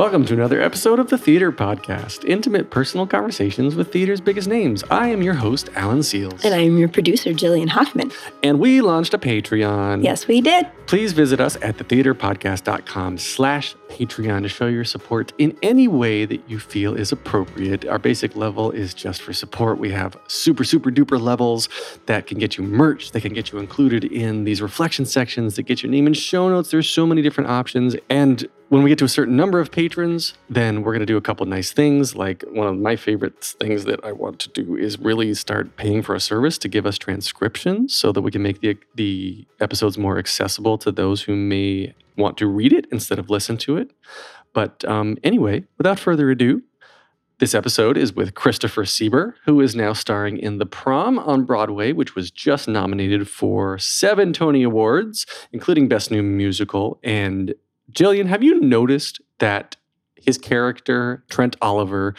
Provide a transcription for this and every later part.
Welcome to another episode of the Theater Podcast, intimate personal conversations with theater's biggest names. I am your host, Alan Seales. And I am your producer, Jillian Hoffman. And we launched a Patreon. Yes, we did. Please visit us at thetheaterpodcast.com slash Patreon to show your support in any way that you feel is appropriate. Our basic level is just for support. We have super, super duper levels that can get you merch, that can get you included in these reflection sections, that get your name in show notes. There's so many different options. And when we get to a certain number of patrons, then we're going to do a couple nice things. Like one of my favorite things that I want to do is really start paying for a service to give us transcriptions so that we can make the, the episodes more accessible to those who may want to read it instead of listen to it. But um, anyway, without further ado, this episode is with Christopher Sieber, who is now starring in The Prom on Broadway, which was just nominated for seven Tony Awards, including Best New Musical and Jillian, have you noticed that his character, Trent Oliver,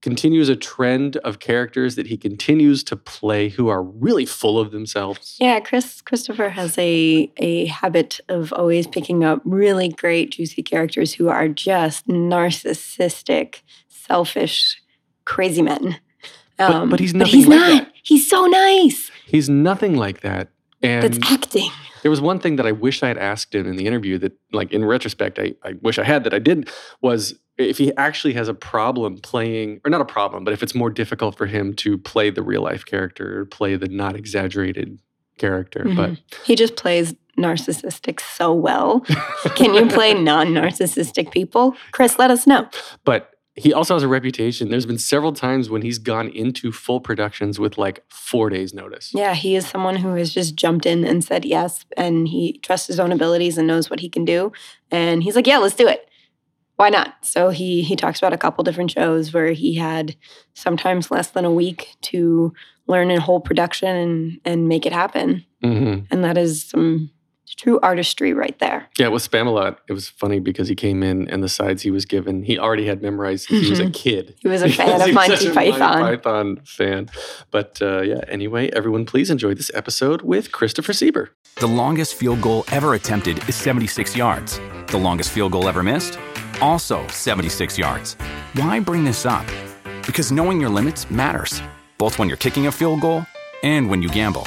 continues a trend of characters that he continues to play who are really full of themselves? Yeah, Chris Christopher has a a habit of always picking up really great juicy characters who are just narcissistic, selfish, crazy men. Um, but, but, he's nothing but he's like not. That. He's so nice. He's nothing like that. And That's acting. There was one thing that I wish I had asked him in the interview that, like, in retrospect, I, I wish I had that I didn't was if he actually has a problem playing, or not a problem, but if it's more difficult for him to play the real life character or play the not exaggerated character. Mm-hmm. But he just plays narcissistic so well. Can you play non narcissistic people? Chris, let us know. But he also has a reputation. There's been several times when he's gone into full productions with like four days' notice. Yeah, he is someone who has just jumped in and said yes, and he trusts his own abilities and knows what he can do. And he's like, "Yeah, let's do it. Why not?" So he he talks about a couple different shows where he had sometimes less than a week to learn a whole production and and make it happen. Mm-hmm. And that is some true artistry right there. Yeah, with Spamalot, it was funny because he came in and the sides he was given, he already had memorized since he was a Mm-hmm. kid. He was a fan of Monty Python. Monty Python fan. But uh, yeah, anyway, everyone please enjoy this episode with Christopher Sieber. The longest field goal ever attempted is 76 yards. The longest field goal ever missed? Also 76 yards. Why bring this up? Because knowing your limits matters, both when you're kicking a field goal and when you gamble.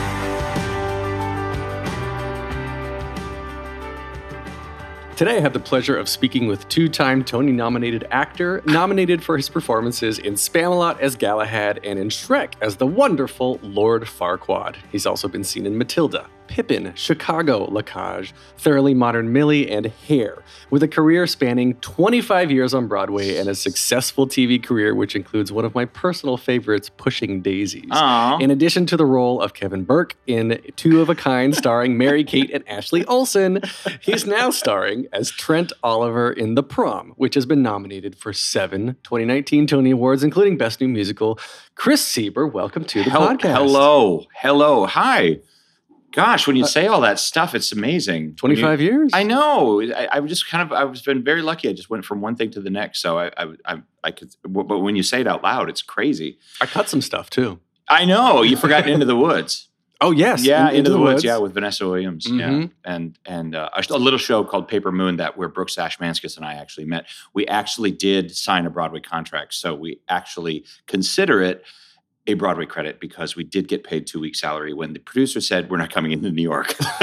Today, I have the pleasure of speaking with two time Tony nominated actor, nominated for his performances in Spamalot as Galahad and in Shrek as the wonderful Lord Farquaad. He's also been seen in Matilda, Pippin, Chicago, La Cage, Thoroughly Modern Millie, and Hair, with a career spanning 25 years on Broadway and a successful TV career, which includes one of my personal favorites, Pushing Daisies. Aww. In addition to the role of Kevin Burke in Two of a Kind, starring Mary Kate and Ashley Olsen, he's now starring as Trent Oliver in The Prom, which has been nominated for seven 2019 Tony Awards, including Best New Musical. Chris Sieber, welcome to the Hel- podcast. Hello. Hello. Hi. Gosh, when you say all that stuff, it's amazing. 25 You- years? I know. I, I've just kind of, I've been very lucky. I just went from one thing to the next. So I, I, I, I could, but when you say it out loud, it's crazy. I cut some stuff too. I know. You forgot Into the Woods. Oh, yes. Yeah, In- Into, the, Woods. Yeah, with Vanessa Williams. Yeah, Mhm. and and uh, a, a little show called Paper Moon that where Brooks Ashmanskas and I actually met. We actually did sign a Broadway contract, so we actually consider it a Broadway credit because we did get paid two weeks salary when the producer said we're not coming into New York.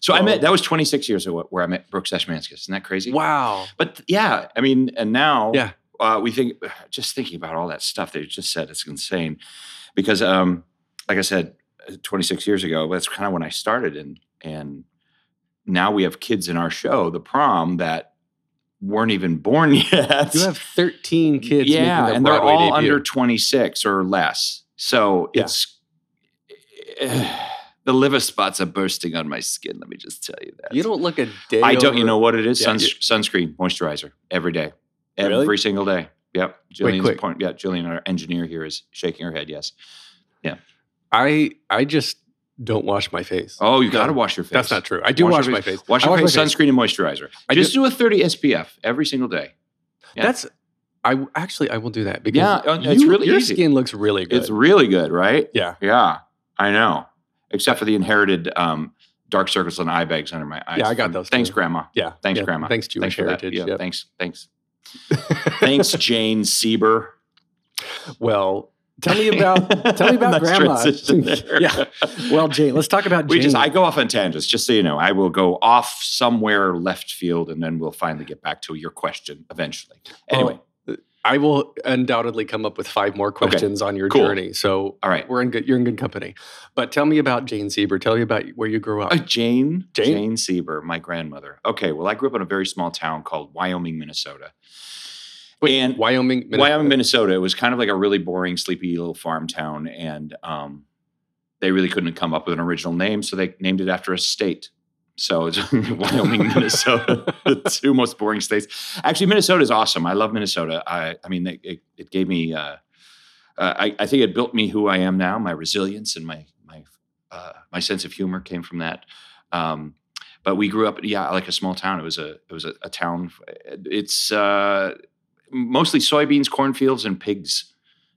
so I met that was 26 years ago where I met Brooks Ashmanskas. Isn't that crazy? Wow. But yeah, I mean, and now Yeah. uh, we think just thinking about all that stuff you just said, it's insane. Because, um, like I said, uh, 26 years ago, that's kind of when I started, and and now we have kids in our show, the prom, that weren't even born yet. You have 13 kids. yeah, and they're all debut. under 26 or less. So Yeah. it's the liver spots are bursting on my skin. Let me just tell you that. You don't look a day. I don't. You know what it is? Yeah, Suns, sunscreen, moisturizer every day, every Really? single day. Yep. Wait, Jillian's quick. point. Yeah, Jillian, our engineer here, is shaking her head. Yes. Yeah. I I just don't wash my face. Oh, you No, got to wash your face. That's not true. I do Wash wash, your my face. face. Wash your my face, sunscreen and moisturizer. I Just do- do a 30 SPF every single day. Yeah. That's I actually I will do that because Yeah, uh, it's you- really your easy. skin looks really good. It's really good, right? yeah. Yeah, I know. Except for the inherited um, dark circles and eye bags under my eyes. Yeah, I got those Thanks, too. Grandma. Yeah. Thanks, yeah, Grandma. Thanks Jewish Thanks for that. Yeah, yep. Thanks. Thanks. Thanks, Jane Sieber. well, tell me about tell me about Nice grandma. transition there. yeah. Well, Jane, let's talk about we Jane. just I go off on tangents, just so you know. I will go off somewhere left field, and then we'll finally get back to your question eventually. Anyway, I will undoubtedly come up with five more questions on your cool. journey. So all right. we're in good. You're in good company. But tell me about Jane Sieber. Tell me about where you grew up. Uh, Jane, Jane? Jane Sieber, my grandmother. Okay, well, I grew up in a very small town called Wyoming, Minnesota. Wait, and Wyoming, Minnesota. Wyoming, Minnesota. It was kind of like a really boring, sleepy little farm town, and um, they really couldn't come up with an original name, so they named it after a state. So it's Wyoming, Minnesota, the two most boring states. Actually, Minnesota is awesome. I love Minnesota. I, I mean, it, it, gave me. Uh, uh, I, I think it built me who I am now. My resilience and my my uh, my sense of humor came from that. Um, but we grew up, yeah, like a small town. It was a it was a, a town. It's uh, mostly soybeans, cornfields, and pigs.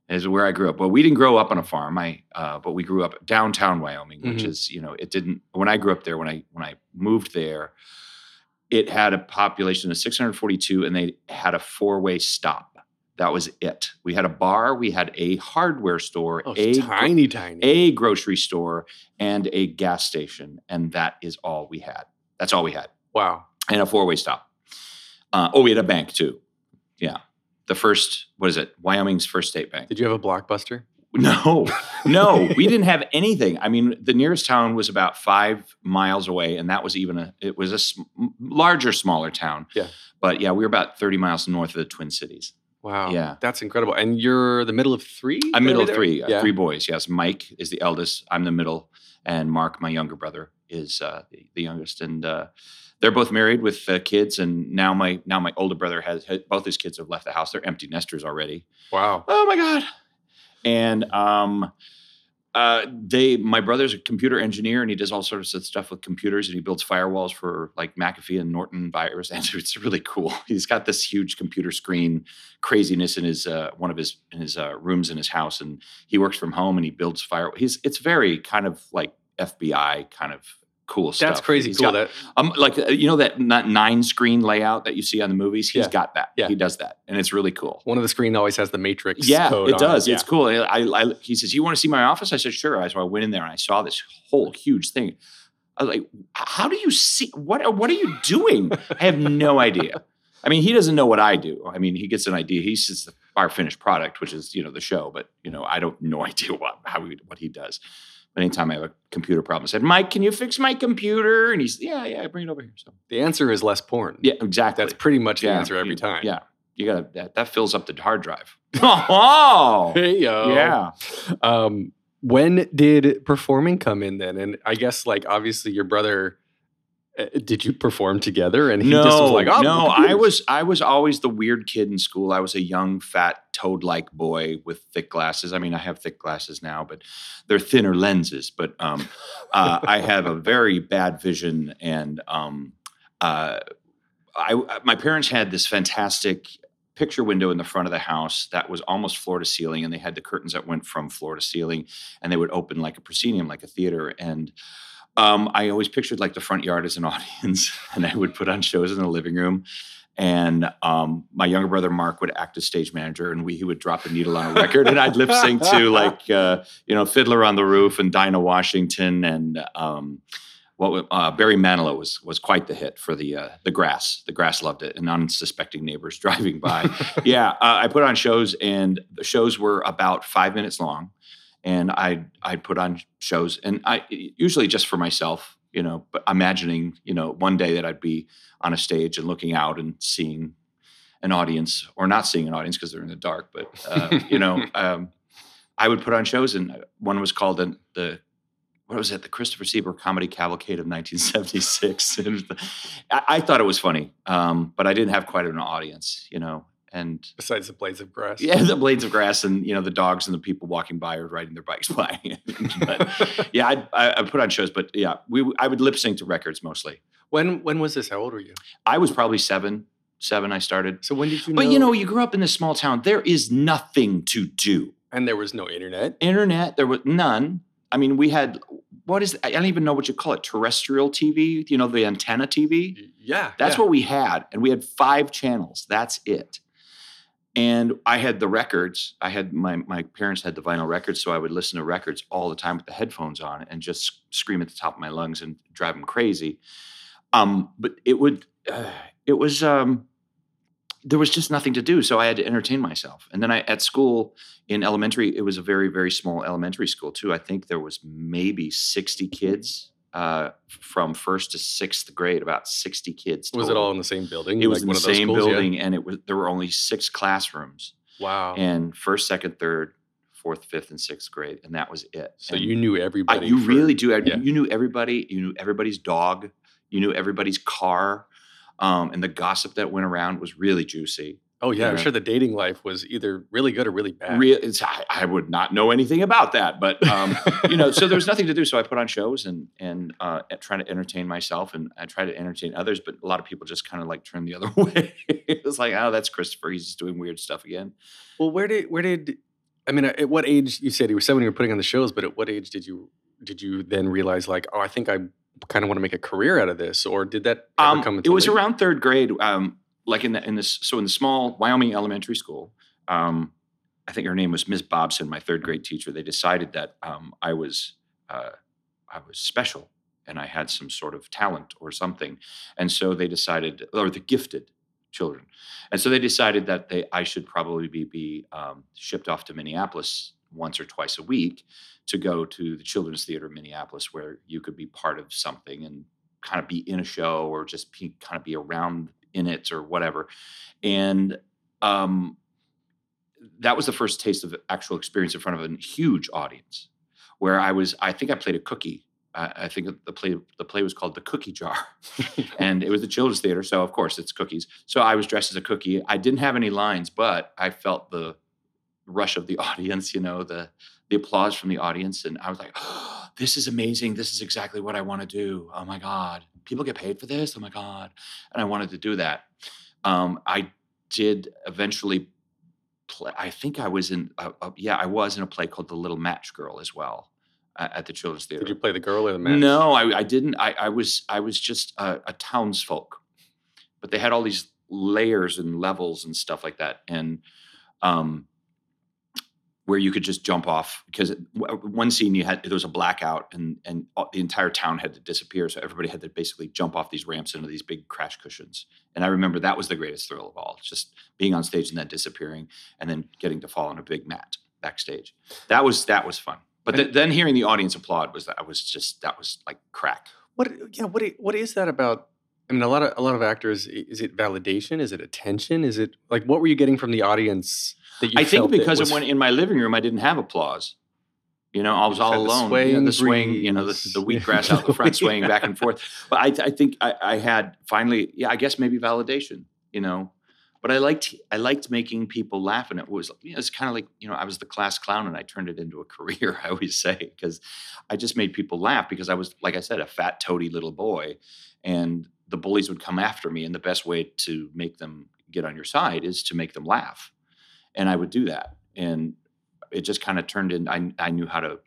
Is where I grew up. But we didn't grow up on a farm. I uh, but we grew up downtown Wyoming, which Mhm. is you know it didn't. When I grew up there, when I when I moved there, it had a population of 642, and they had a four way stop. That was it. We had a bar, we had a hardware store, Oh, a it's gro- tiny, tiny. a grocery store, and a gas station, and that is all we had. That's all we had, wow. and a four way stop. Uh, oh, we had a bank too. Yeah, the first. What is it? Wyoming's first state bank. Did you have a blockbuster? No, no, we didn't have anything. I mean, the nearest town was about five miles away, and that was even a. It was a sm- larger, smaller town. Yeah. but yeah, we were about thirty miles north of the Twin Cities. Wow. Yeah. That's incredible. And you're the middle of three? I'm middle of three, uh, Yeah. three boys. Yes, Mike is the eldest. I'm the middle, and Mark, my younger brother, is uh, the, the youngest. And uh, they're both married with uh, kids. And now my now my older brother has both his kids have left the house. They're empty nesters already. Wow. Oh my god! And um, uh, they my brother's a computer engineer, and he does all sorts of stuff with computers, and he builds firewalls for like McAfee and Norton virus. And it's really cool. He's got this huge computer screen craziness in his uh, one of his in his uh, rooms in his house, and he works from home and he builds fire. He's it's very kind of like FBI kind of cool stuff. That's crazy He's cool. got- that um, like uh, you know that nine screen layout that you see on the movies. He's Yeah. got that. Yeah. he does that, and it's really cool. one of the screen always has the matrix. Yeah, code it does. It's cool. I, I, he says, "You want to see my office?" I said, "Sure." So I went in there and I saw this whole huge thing. I was like, "How do you see? What? What are you doing?" I have no idea. I mean, he doesn't know what I do. I mean, he gets an idea. He sees the, our finished product, which is you know the show, but you know I don't no idea what how he, what he does. Anytime I have a computer problem, I said, "Mike, can you fix my computer?" And he's, "Yeah, yeah, bring it over here." So The answer is less porn. yeah, exactly. That's pretty much the Yeah, answer every you- time. Yeah, you gotta that, that fills up the hard drive. Oh, Hey yo. yeah. Um, when did performing come in then? And I guess like obviously your brother. Uh, Did you perform together? And he no, just was like, "Oh, no, I was I was always the weird kid in school. I was a young, fat, toad-like boy with thick glasses. I mean, I have thick glasses now, but they're thinner lenses. But um, uh, I have a very bad vision, and um, uh, I my parents had this fantastic picture window in the front of the house that was almost floor to ceiling, and they had the curtains that went from floor to ceiling, and they would open like a proscenium, like a theater, and um, I always pictured like the front yard as an audience, and I would put on shows in the living room. And um, my younger brother Mark would act as stage manager, and we he would drop a needle on a record, and I'd lip sync to like uh, you know Fiddler on the Roof and Dinah Washington and um, what uh, Barry Manilow was was quite the hit for the uh, the Grass. The Grass loved it, and unsuspecting neighbors driving by. yeah, uh, I put on shows, and the shows were about five minutes long, and I I'd put on shows, and I usually just for myself, you know, but imagining you know one day that I'd be on a stage and looking out and seeing an audience, or not seeing an audience because they're in the dark, but uh, you know, um, I would put on shows, and one was called the, the what was it? The Christopher Sieber Comedy Cavalcade of 1976. It I, I thought it was funny, um, but I didn't have quite an audience, you know. And Besides the blades of grass. yeah, the blades of grass and you know the dogs and the people walking by or riding their bikes by. but yeah, I, I, I put on shows, but yeah, we I would lip sync to records mostly. when when was this? How old were you? I was probably seven, seven. I started. So when did you? But you know, you grew up in this small town. There is nothing to do. and there was no internet. Internet, there was none. I mean, we had what is I don't even know what you call it. Terrestrial TV. You know, the antenna TV. Yeah, That's yeah. what we had, and we had five channels. That's it. And I had the records. I had my my parents had the vinyl records, so I would listen to records all the time with the headphones on and just scream at the top of my lungs and drive them crazy. Um, but it would, uh, it was, um, there was just nothing to do, so I had to entertain myself. And then I at school in elementary, it was a very very small elementary school too. I think there was maybe sixty kids uh, from first to sixth grade, about sixty kids. Was it all in the same building? It was Like in one the of same schools? Yeah? building, and it was there were only six classrooms, Wow. and first, second, third, fourth, fifth, and sixth grade, and that was it. so And you knew I, everybody. you for- really do. yeah. You knew everybody. You knew everybody's dog. You knew everybody's car, um, and the gossip that went around was really juicy. Oh yeah, I'm sure the dating life was either really good or really bad. Real, it's, I, I would not know anything about that, but um, you know, so there was nothing to do. So I put on shows and and uh, trying to entertain myself, and I try to entertain others. But a lot of people just kind of like turn the other way. it was like, oh, that's Christopher. He's just doing weird stuff again. Well, where did where did I mean? At what age you said you were seven? You were putting on the shows, but at what age did you did you then realize like, oh, I think I kind of want to make a career out of this, or did that ever Um, come? it was later? around third grade, um, like in the in this. So in the small Wyoming elementary school, um, I think her name was Miss Bobson, my third grade teacher. They decided that um, I was uh, I was special and I had some sort of talent or something, and so they decided, or the gifted children, and so they decided that they I should probably be be um, shipped off to Minneapolis once or twice a week to go to the Children's Theater in Minneapolis, where you could be part of something and kind of be in a show or just be, kind of be around in it or whatever. And um, that was the first taste of actual experience in front of a huge audience, where I was. I think I played a cookie. I I think the play the play was called the Cookie Jar, and it was the Children's Theater, so of course it's cookies. So I was dressed as a cookie. I didn't have any lines, but I felt the rush of the audience. You know the the applause from the audience, and I was like, oh, "This is amazing! This is exactly what I want to do! Oh my god, people get paid for this! Oh my god!" And I wanted to do that. Um, I did eventually play. I think I was in. Uh, uh, yeah, I was in a play called The Little Match Girl as well uh, at the Children's Theater. Did you play the girl or the match? No, I, I didn't. I, I was I was just a, a townsfolk, but they had all these layers and levels and stuff like that, and um, where you could just jump off because uh, one scene you had there was a blackout and and the entire town had to disappear, so everybody had to basically jump off these ramps into these big crash cushions. And I remember that was the greatest thrill of all, just being on stage and then disappearing, and then getting to fall on a big mat backstage. That was that was fun. But th- then hearing the audience applaud was that was just that was like crack. What yeah, what what is that about? I mean, a lot of a lot of actors. Is it validation? Is it attention? Is it like what were you getting from the audience that you? I think because was, in my living room I didn't have applause. You know, I was all the alone. Yeah, the swing, you know, the, the wheatgrass out the front swaying back and forth. But I, I think I, I had finally, yeah, I guess maybe validation. You know, but I liked I liked making people laugh, and it was you know, it's kind of like you know I was the class clown, and I turned it into a career. I always say because I just made people laugh because I was like I said a fat toady little boy, and the bullies would come after me, and the best way to make them get on your side is to make them laugh, and I would do that, and it just kind of turned in. I I knew how to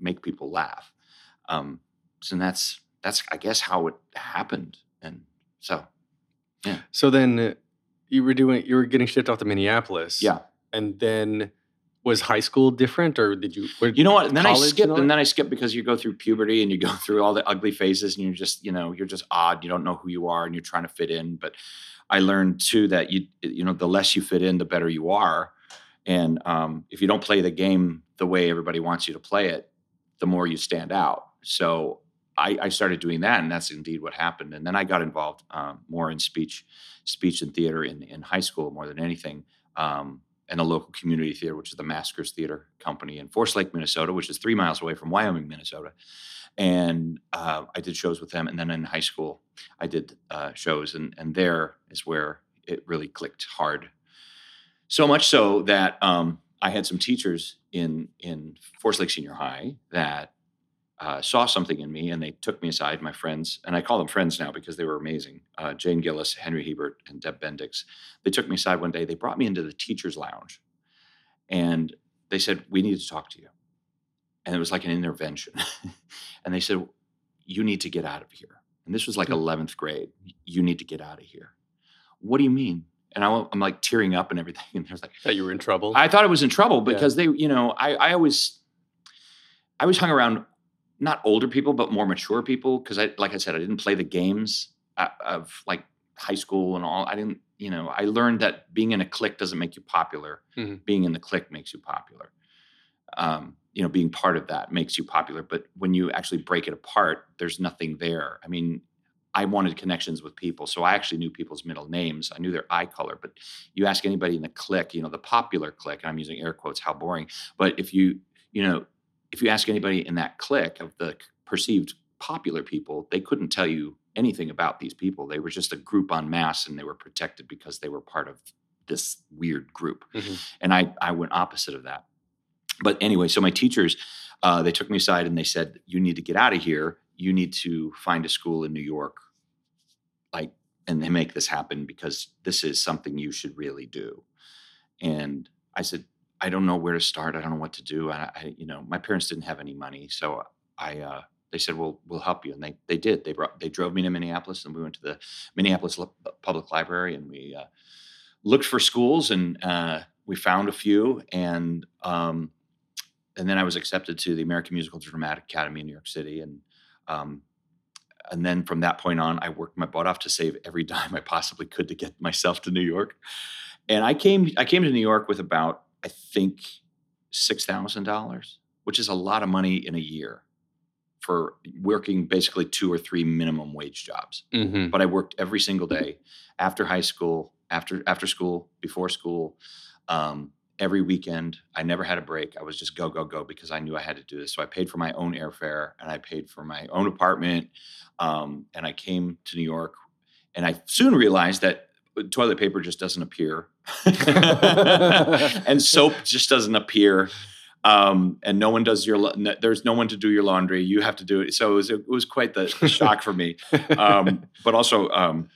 make people laugh, um, so that's that's I guess how it happened, and so yeah. So then uh, you were doing you were getting shipped off to Minneapolis. yeah. and then was high school different, or did you? You know what? And then I college and skipped, and then I skipped because you go through puberty and you go through all the ugly phases, and you're just, you know, you're just odd. You don't know who you are, and you're trying to fit in. But I learned too that you, you know, the less you fit in, the better you are. And um, if you don't play the game the way everybody wants you to play it, the more you stand out. So I, I started doing that, and that's indeed what happened. And then I got involved um, more in speech, speech and theater in in high school more than anything. Um, and a local community theater, which is the Maskers Theater Company in Forest Lake, Minnesota, which is three miles away from Wyoming, Minnesota. And uh, I did shows with them. And then in high school, I did uh, shows. And, and there is where it really clicked hard. So much so that um, I had some teachers in, in Forest Lake Senior High that uh, saw something in me and they took me aside, my friends, and I call them friends now because they were amazing. Uh, Jane Gillis, Henry Hebert, and Deb Bendix. They took me aside one day. They brought me into the teacher's lounge and they said, We need to talk to you. And it was like an intervention. and they said, You need to get out of here. And this was like 11th grade. You need to get out of here. What do you mean? And I, am like tearing up and everything. And there's like, That you were in trouble? I thought I was in trouble because yeah. they, you know, I, I always, I always hung around not older people, but more mature people. Because I, like I said, I didn't play the games of like high school and all. I didn't, you know, I learned that being in a clique doesn't make you popular. Mm-hmm. Being in the clique makes you popular. Um, you know, being part of that makes you popular. But when you actually break it apart, there's nothing there. I mean, I wanted connections with people, so I actually knew people's middle names. I knew their eye color. But you ask anybody in the clique, you know, the popular clique, and I'm using air quotes, how boring. But if you, you know, if you ask anybody in that clique of the perceived popular people, they couldn't tell you anything about these people. They were just a group en masse and they were protected because they were part of this weird group. Mm-hmm. And I, I went opposite of that. But anyway, so my teachers, uh, they took me aside and they said, You need to get out of here. You need to find a school in New York, like, and they make this happen because this is something you should really do. And I said, I don't know where to start. I don't know what to do. I, I you know, my parents didn't have any money, so I. Uh, they said, "Well, we'll help you," and they they did. They brought they drove me to Minneapolis, and we went to the Minneapolis Public Library, and we uh, looked for schools, and uh, we found a few, and um, and then I was accepted to the American Musical Dramatic Academy in New York City, and um, and then from that point on, I worked my butt off to save every dime I possibly could to get myself to New York. And I came I came to New York with about I think six thousand dollars, which is a lot of money in a year for working basically two or three minimum wage jobs. Mm-hmm. But I worked every single day after high school, after after school, before school, um, every weekend. I never had a break. I was just go go go because I knew I had to do this. So I paid for my own airfare and I paid for my own apartment. Um, and I came to New York, and I soon realized that toilet paper just doesn't appear. And soap just doesn't appear. Um, and no one does your there's no one to do your laundry. You have to do it. So it was, it was quite the, the shock for me. Um, but also um,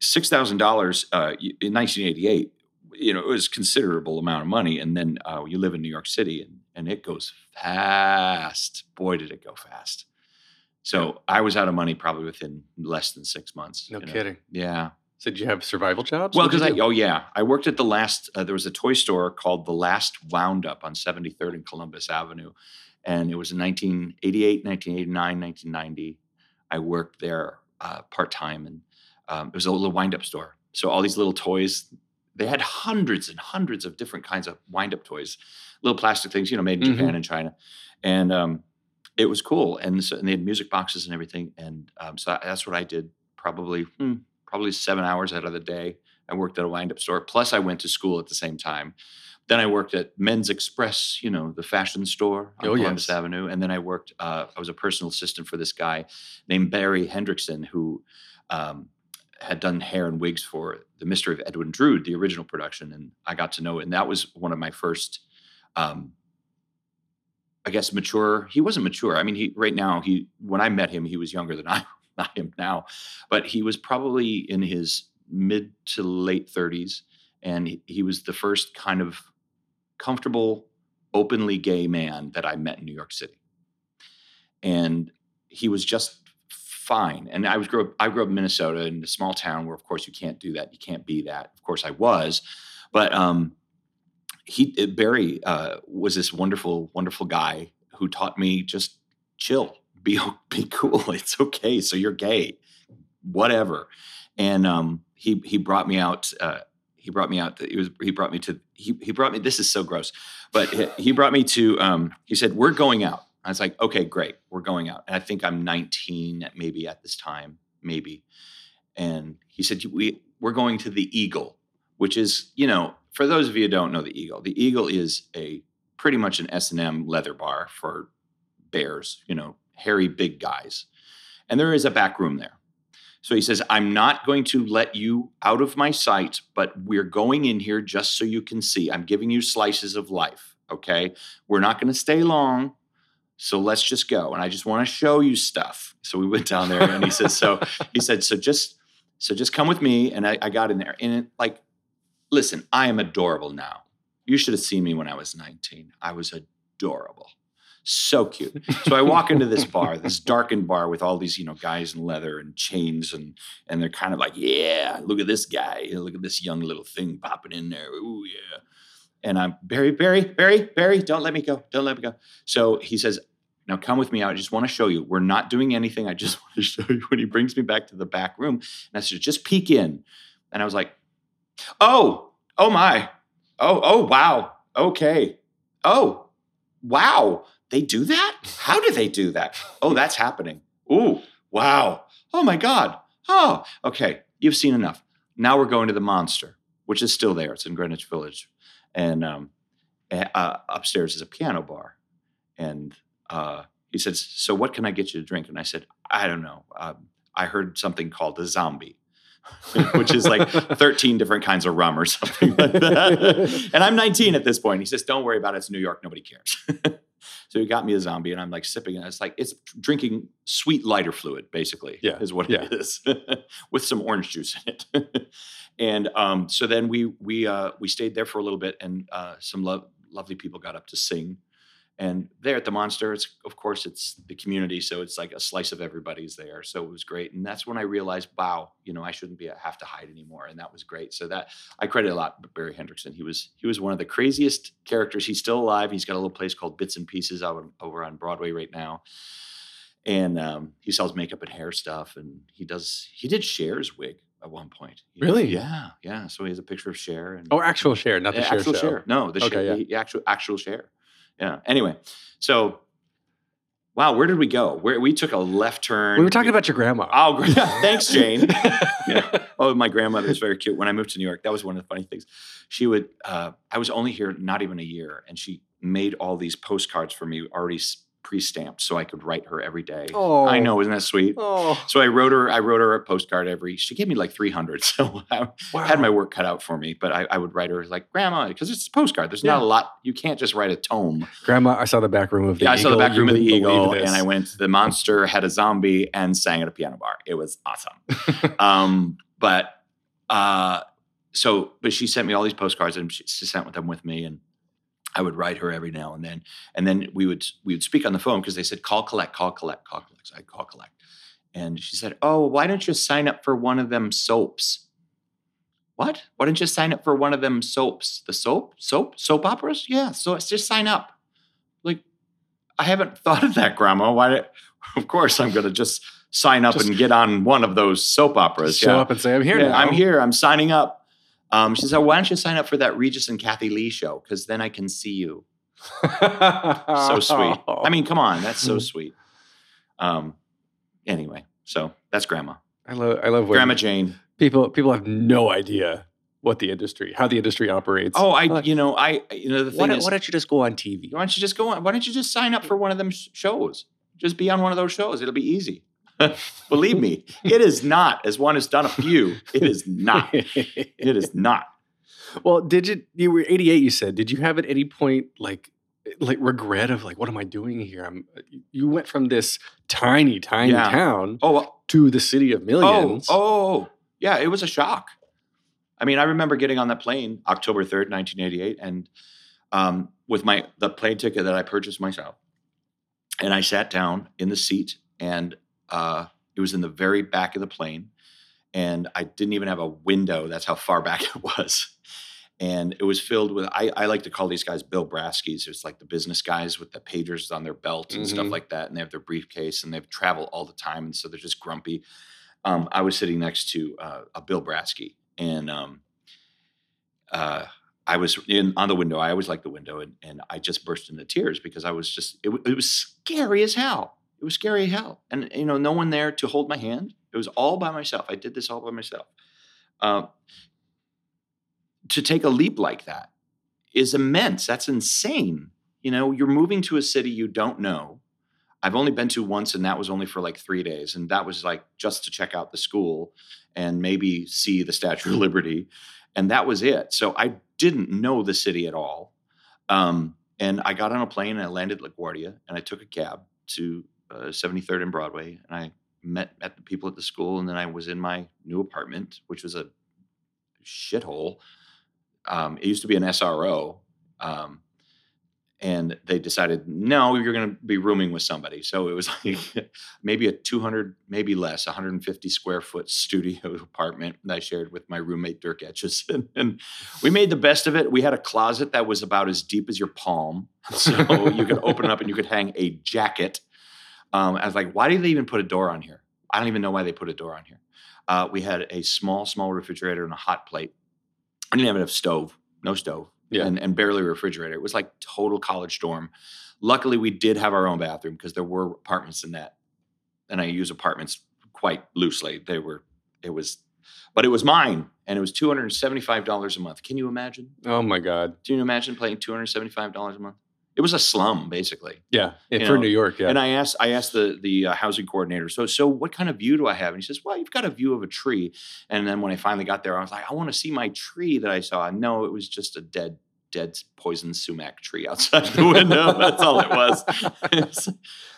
$6000 uh, in 1988 you know it was considerable amount of money. And then uh, you live in new york city and, and it goes fast. Boy did it go fast. So i was out of money probably within less than six months no kidding. Know? yeah so did you have survival jobs? Well, because I oh yeah, I worked at the last. Uh, there was a toy store called the Last Wound Up on 73rd and Columbus Avenue, and it was in 1988, 1989, 1990. I worked there uh, part time, and um, it was a little wind up store. So all these little toys, they had hundreds and hundreds of different kinds of wind up toys, little plastic things, you know, made in mm-hmm. Japan and China, and um, it was cool. And, so, and they had music boxes and everything, and um, so that's what I did. Probably. Hmm, probably seven hours out of the day. I worked at a wind up store. Plus, I went to school at the same time. Then I worked at Men's Express, you know, the fashion store on oh, Columbus yes. Avenue. And then I worked, uh, I was a personal assistant for this guy named Barry Hendrickson, who um, had done hair and wigs for The Mystery of Edwin Drood, the original production. And I got to know it. And that was one of my first, um, I guess, mature. He wasn't mature. I mean, he right now, he when I met him, he was younger than I I am now, but he was probably in his mid to late 30s. And he, he was the first kind of comfortable, openly gay man that I met in New York City. And he was just fine. And I was grew up, I grew up in Minnesota in a small town where, of course, you can't do that. You can't be that. Of course, I was, but um, he Barry uh, was this wonderful, wonderful guy who taught me just chill be be cool. It's okay. So you're gay, whatever. And um, he he brought me out. Uh, he brought me out. He was he brought me to he he brought me. This is so gross, but he, brought me to. Um, he said we're going out. I was like, okay, great, we're going out. And I think I'm 19, maybe at this time, maybe. And he said we we're going to the Eagle, which is you know for those of you who don't know the Eagle, the Eagle is a pretty much an S and M leather bar for bears, you know, hairy big guys, and there is a back room there. So he says, I'm not going to let you out of my sight, but we're going in here just so you can see. I'm giving you slices of life. Okay. We're not going to stay long. So let's just go. And I just want to show you stuff. So we went down there and he says, So he said, So just so just come with me. And I, I got in there. And it, like, listen, I am adorable now. You should have seen me when I was 19. I was adorable so cute. So I walk into this bar, this darkened bar with all these, you know, guys in leather and chains, and and they're kind of like, yeah, look at this guy, look at this young little thing popping in there. Ooh, yeah. And I'm Barry, Barry, Barry, Barry, don't let me go, don't let me go. So he says, now come with me. I just want to show you. We're not doing anything. I just want to show you. When he brings me back to the back room, and I said, just peek in. And I was like, oh, oh my, oh, oh wow, okay, oh, wow they do that? How do they do that? Oh, that's happening. Ooh, wow. Oh my God. Oh, okay. You've seen enough. Now we're going to the monster, which is still there. It's in Greenwich Village. And um, uh, upstairs is a piano bar. And uh, he says, So what can I get you to drink? And I said, I don't know. Um, I heard something called a zombie. which is like 13 different kinds of rum or something like that. and I'm 19 at this point. He says, Don't worry about it. It's New York. Nobody cares. So he got me a zombie, and I'm like sipping it. It's like it's drinking sweet lighter fluid, basically. Yeah, is what yeah. it is, with some orange juice in it. and um, so then we we uh, we stayed there for a little bit, and uh, some lo- lovely people got up to sing and there at the monster it's of course it's the community so it's like a slice of everybody's there so it was great and that's when i realized wow you know i shouldn't be have to hide anymore and that was great so that i credit a lot barry hendrickson he was he was one of the craziest characters he's still alive he's got a little place called bits and pieces out over on broadway right now and um, he sells makeup and hair stuff and he does he did Cher's wig at one point Really? yeah yeah so he has a picture of Cher and Oh, actual Cher, not the yeah, actual show. Cher. No, the Okay, Cher, yeah. the actual actual Cher. Yeah. Anyway, so wow, where did we go? Where we took a left turn. We were talking about your grandma. Oh, thanks, Jane. yeah. Oh, my grandmother was very cute. When I moved to New York, that was one of the funny things. She would. Uh, I was only here not even a year, and she made all these postcards for me already pre-stamped, so I could write her every day. Oh. I know, isn't that sweet? Oh, So I wrote her. I wrote her a postcard every. She gave me like three hundred, so I wow. had my work cut out for me. But I, I would write her like grandma because it's a postcard. There's Yeah. not a lot. You can't just write a tome. grandma. I saw the back room of the yeah, I saw the back You room of the Eagle, and. I went to the Monster, had a zombie, and sang at a piano bar. It was awesome. um, but uh, so, but she sent me all these postcards, and she, she sent them with me, and I would write her every now and then, and then we would we would speak on the phone because they said call collect, call collect, call collect. So I call collect, and she said, "Oh, why don't you sign up for one of them soaps?" What? Why don't you sign up for one of them soaps? The soap, soap, soap operas? Yeah. So it's just sign up. Like, I haven't thought of that, Grandma. Why? Of course, I'm going to just sign up Just- and get on one of those soap operas. show yeah. up and say, "I'm here Yeah, now." I'm here. I'm signing up. Um, she said, "Why don't you sign up for that Regis and Kathie Lee show? Because then I can see you." So sweet. I mean, come on, that's so sweet. Um, anyway, so that's Grandma, I love. I love Grandma Jane. people people have no idea what the industry, how the industry operates. Oh, I, you know, I, you know, the why, thing don't, is, why don't you just go on TV? why don't you just go on? Why don't you just sign up for one of them sh- shows? Just be on one of those shows. It'll be easy. Believe me, it is not. As one has done a few, it is not. It is not. well, did you? You were 88. You said. Did you have at any point like like regret of like what am I doing here? I'm. You went from this tiny tiny Yeah. town Oh, well, to the city of millions. Oh, oh, yeah, it was a shock. I mean, I remember getting on that plane October 3rd, 1988, and um, with my the plane ticket that I purchased myself. And I sat down in the seat, and uh, it was in the very back of the plane. And I didn't even have a window. That's how far back it was. And it was filled with, I, I like to call these guys Bill Braskies. It's like the business guys with the pagers on their belt and stuff Mhm. like that. And they have their briefcase and they've traveled all the time. And so they're just grumpy um, I was sitting next to uh, a Bill Brasky, and um, uh, I was in on the window. I always like the window, and, and I just burst into tears because I was just it, it was scary as hell. It was scary hell, and you know, no one there to hold my hand. It was all by myself. I did this all by myself. Um, to take a leap like that is immense. That's insane. You know, you're moving to a city you don't know. I've only been to once, and that was only for like three days. And that was like just to check out the school and maybe see the Statue of Liberty. And that was it. So I didn't know the city at all. Um, and I got on a plane and I landed LaGuardia and I took a cab to uh, 73rd and Broadway. And I met, met the people at the school. And then I was in my new apartment, which was a shithole. Um, it used to be an SRO. Um, and they decided no you're going to be rooming with somebody so it was like maybe a 200 maybe less 150 square foot studio apartment that i shared with my roommate dirk etchison and we made the best of it we had a closet that was about as deep as your palm so you could open it up and you could hang a jacket um, i was like why did they even put a door on here i don't even know why they put a door on here uh, we had a small small refrigerator and a hot plate i didn't have enough stove no stove Yeah. and, and barely a refrigerator. It was like total college dorm. Luckily, we did have our own bathroom because there were apartments in that, and I use apartments quite loosely. They were, it was, but it was mine, and it was two hundred and seventy-five dollars a month. Can you imagine? Oh my God. Can you imagine paying two hundred seventy-five dollars a month? It was a slum, basically. Yeah. For know, New York. Yeah. And I asked, I asked the the uh, housing coordinator, so so what kind of view do I have? And he says, well, you've got a view of a tree. And then when I finally got there, I was like, I want to see my tree that I saw. No, it was just a dead, dead poison sumac tree outside the window. That's all it was. It's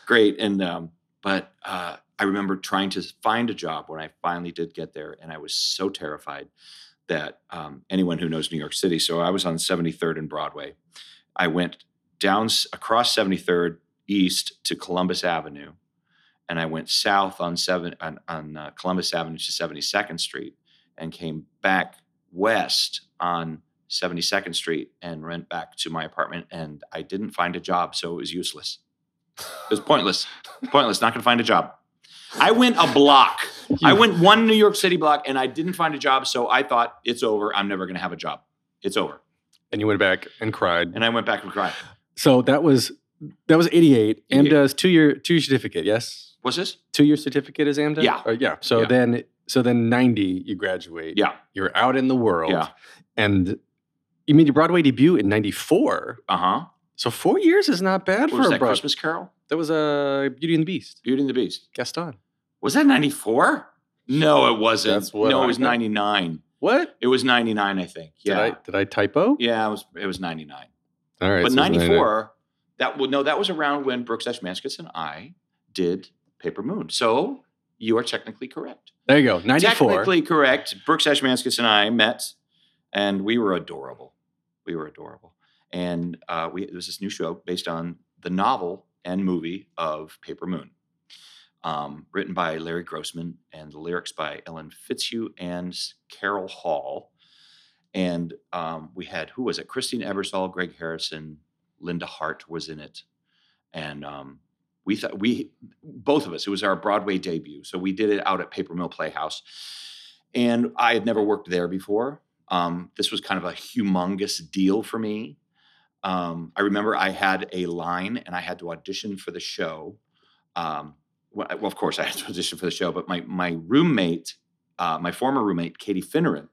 great. And um, but uh, I remember trying to find a job when I finally did get there, and I was so terrified that um, anyone who knows New York City. So I was on 73rd and Broadway. I went down across 73rd east to Columbus Avenue, and I went south on seven on, on uh, Columbus Avenue to 72nd Street, and came back west on 72nd Street and went back to my apartment. And I didn't find a job, so it was useless. It was pointless. pointless. Not going to find a job. I went a block. I went one New York City block, and I didn't find a job. So I thought it's over. I'm never going to have a job. It's over. and you went back and cried. And I went back and cried. So that was that was 88. 88. AMDA's two year two year certificate, yes? What's this? Two year certificate is AMDA? Yeah. Or- yeah. So Yeah. then so then 90 you graduate. Yeah. You're out in the world. Yeah. And you made your Broadway debut in 94. Uh huh. So four years is not bad What for was a that? Broad- Christmas Carol? That was a uh, Beauty and the Beast. Beauty and the Beast. Gaston. Was that 94? No, it wasn't. That's what no, I it was 99. What? It was 99, I think. Did Yeah. I did I typo? yeah, it was it was 99. All right. but so 94, that would no, that was around when Brooks Ashmanskas and I did Paper Moon. So you are technically correct. There you go. 94. Technically correct. Brooks Ashmanskas and I met, and we were adorable. We were adorable, and uh, we it was this new show based on the novel and movie of Paper Moon, um, written by Larry Grossman and the lyrics by Ellen Fitzhugh and Carol Hall. And um, we had who was it? Christine Ebersole, Greg Harrison, Linda Hart was in it, and um, we thought we both of us. It was our Broadway debut, so we did it out at Paper Mill Playhouse, and I had never worked there before. Um, this was kind of a humongous deal for me. Um, I remember I had a line and I had to audition for the show. Um, well, of course, I had to audition for the show, but my my roommate, uh, my former roommate, Katie Finneran.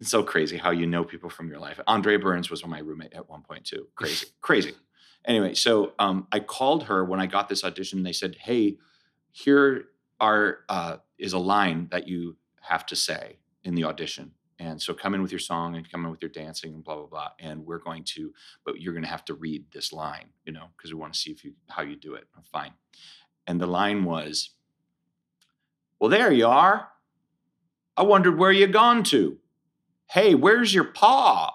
It's so crazy how you know people from your life. Andre Burns was my roommate at one point too. Crazy, crazy. Anyway, so um, I called her when I got this audition. They said, "Hey, here are uh, is a line that you have to say in the audition." And so come in with your song and come in with your dancing and blah blah blah. And we're going to, but you're going to have to read this line, you know, because we want to see if you how you do it. I'm Fine. And the line was, "Well, there you are. I wondered where you gone to. Hey, where's your paw?"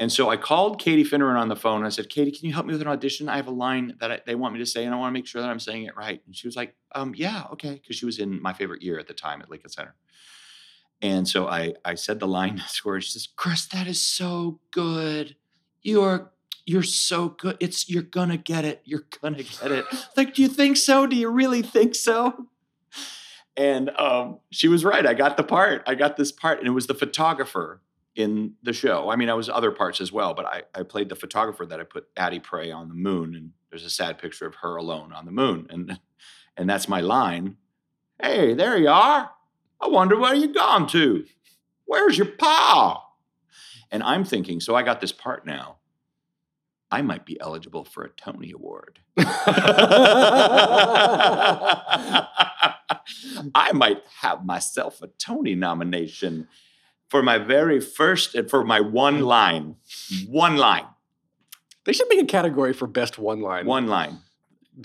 And so I called Katie Finneran on the phone. And I said, Katie, can you help me with an audition? I have a line that I, they want me to say, and I want to make sure that I'm saying it right. And she was like, um, yeah, okay. Because she was in my favorite year at the time at Lincoln Center. And so I, I said the line to her. She says, Chris, that is so good. You're you're so good. It's you're gonna get it. You're gonna get it. Like, do you think so? Do you really think so? And um, she was right. I got the part. I got this part, and it was the photographer in the show. I mean, I was other parts as well, but I, I played the photographer that I put Addie Pray on the moon, and there's a sad picture of her alone on the moon, and and that's my line. Hey, there you are. I wonder where you gone to. Where's your pa? And I'm thinking, so I got this part now. I might be eligible for a Tony Award. I might have myself a Tony nomination for my very first and for my one line. One line. They should make a category for best one line. One line.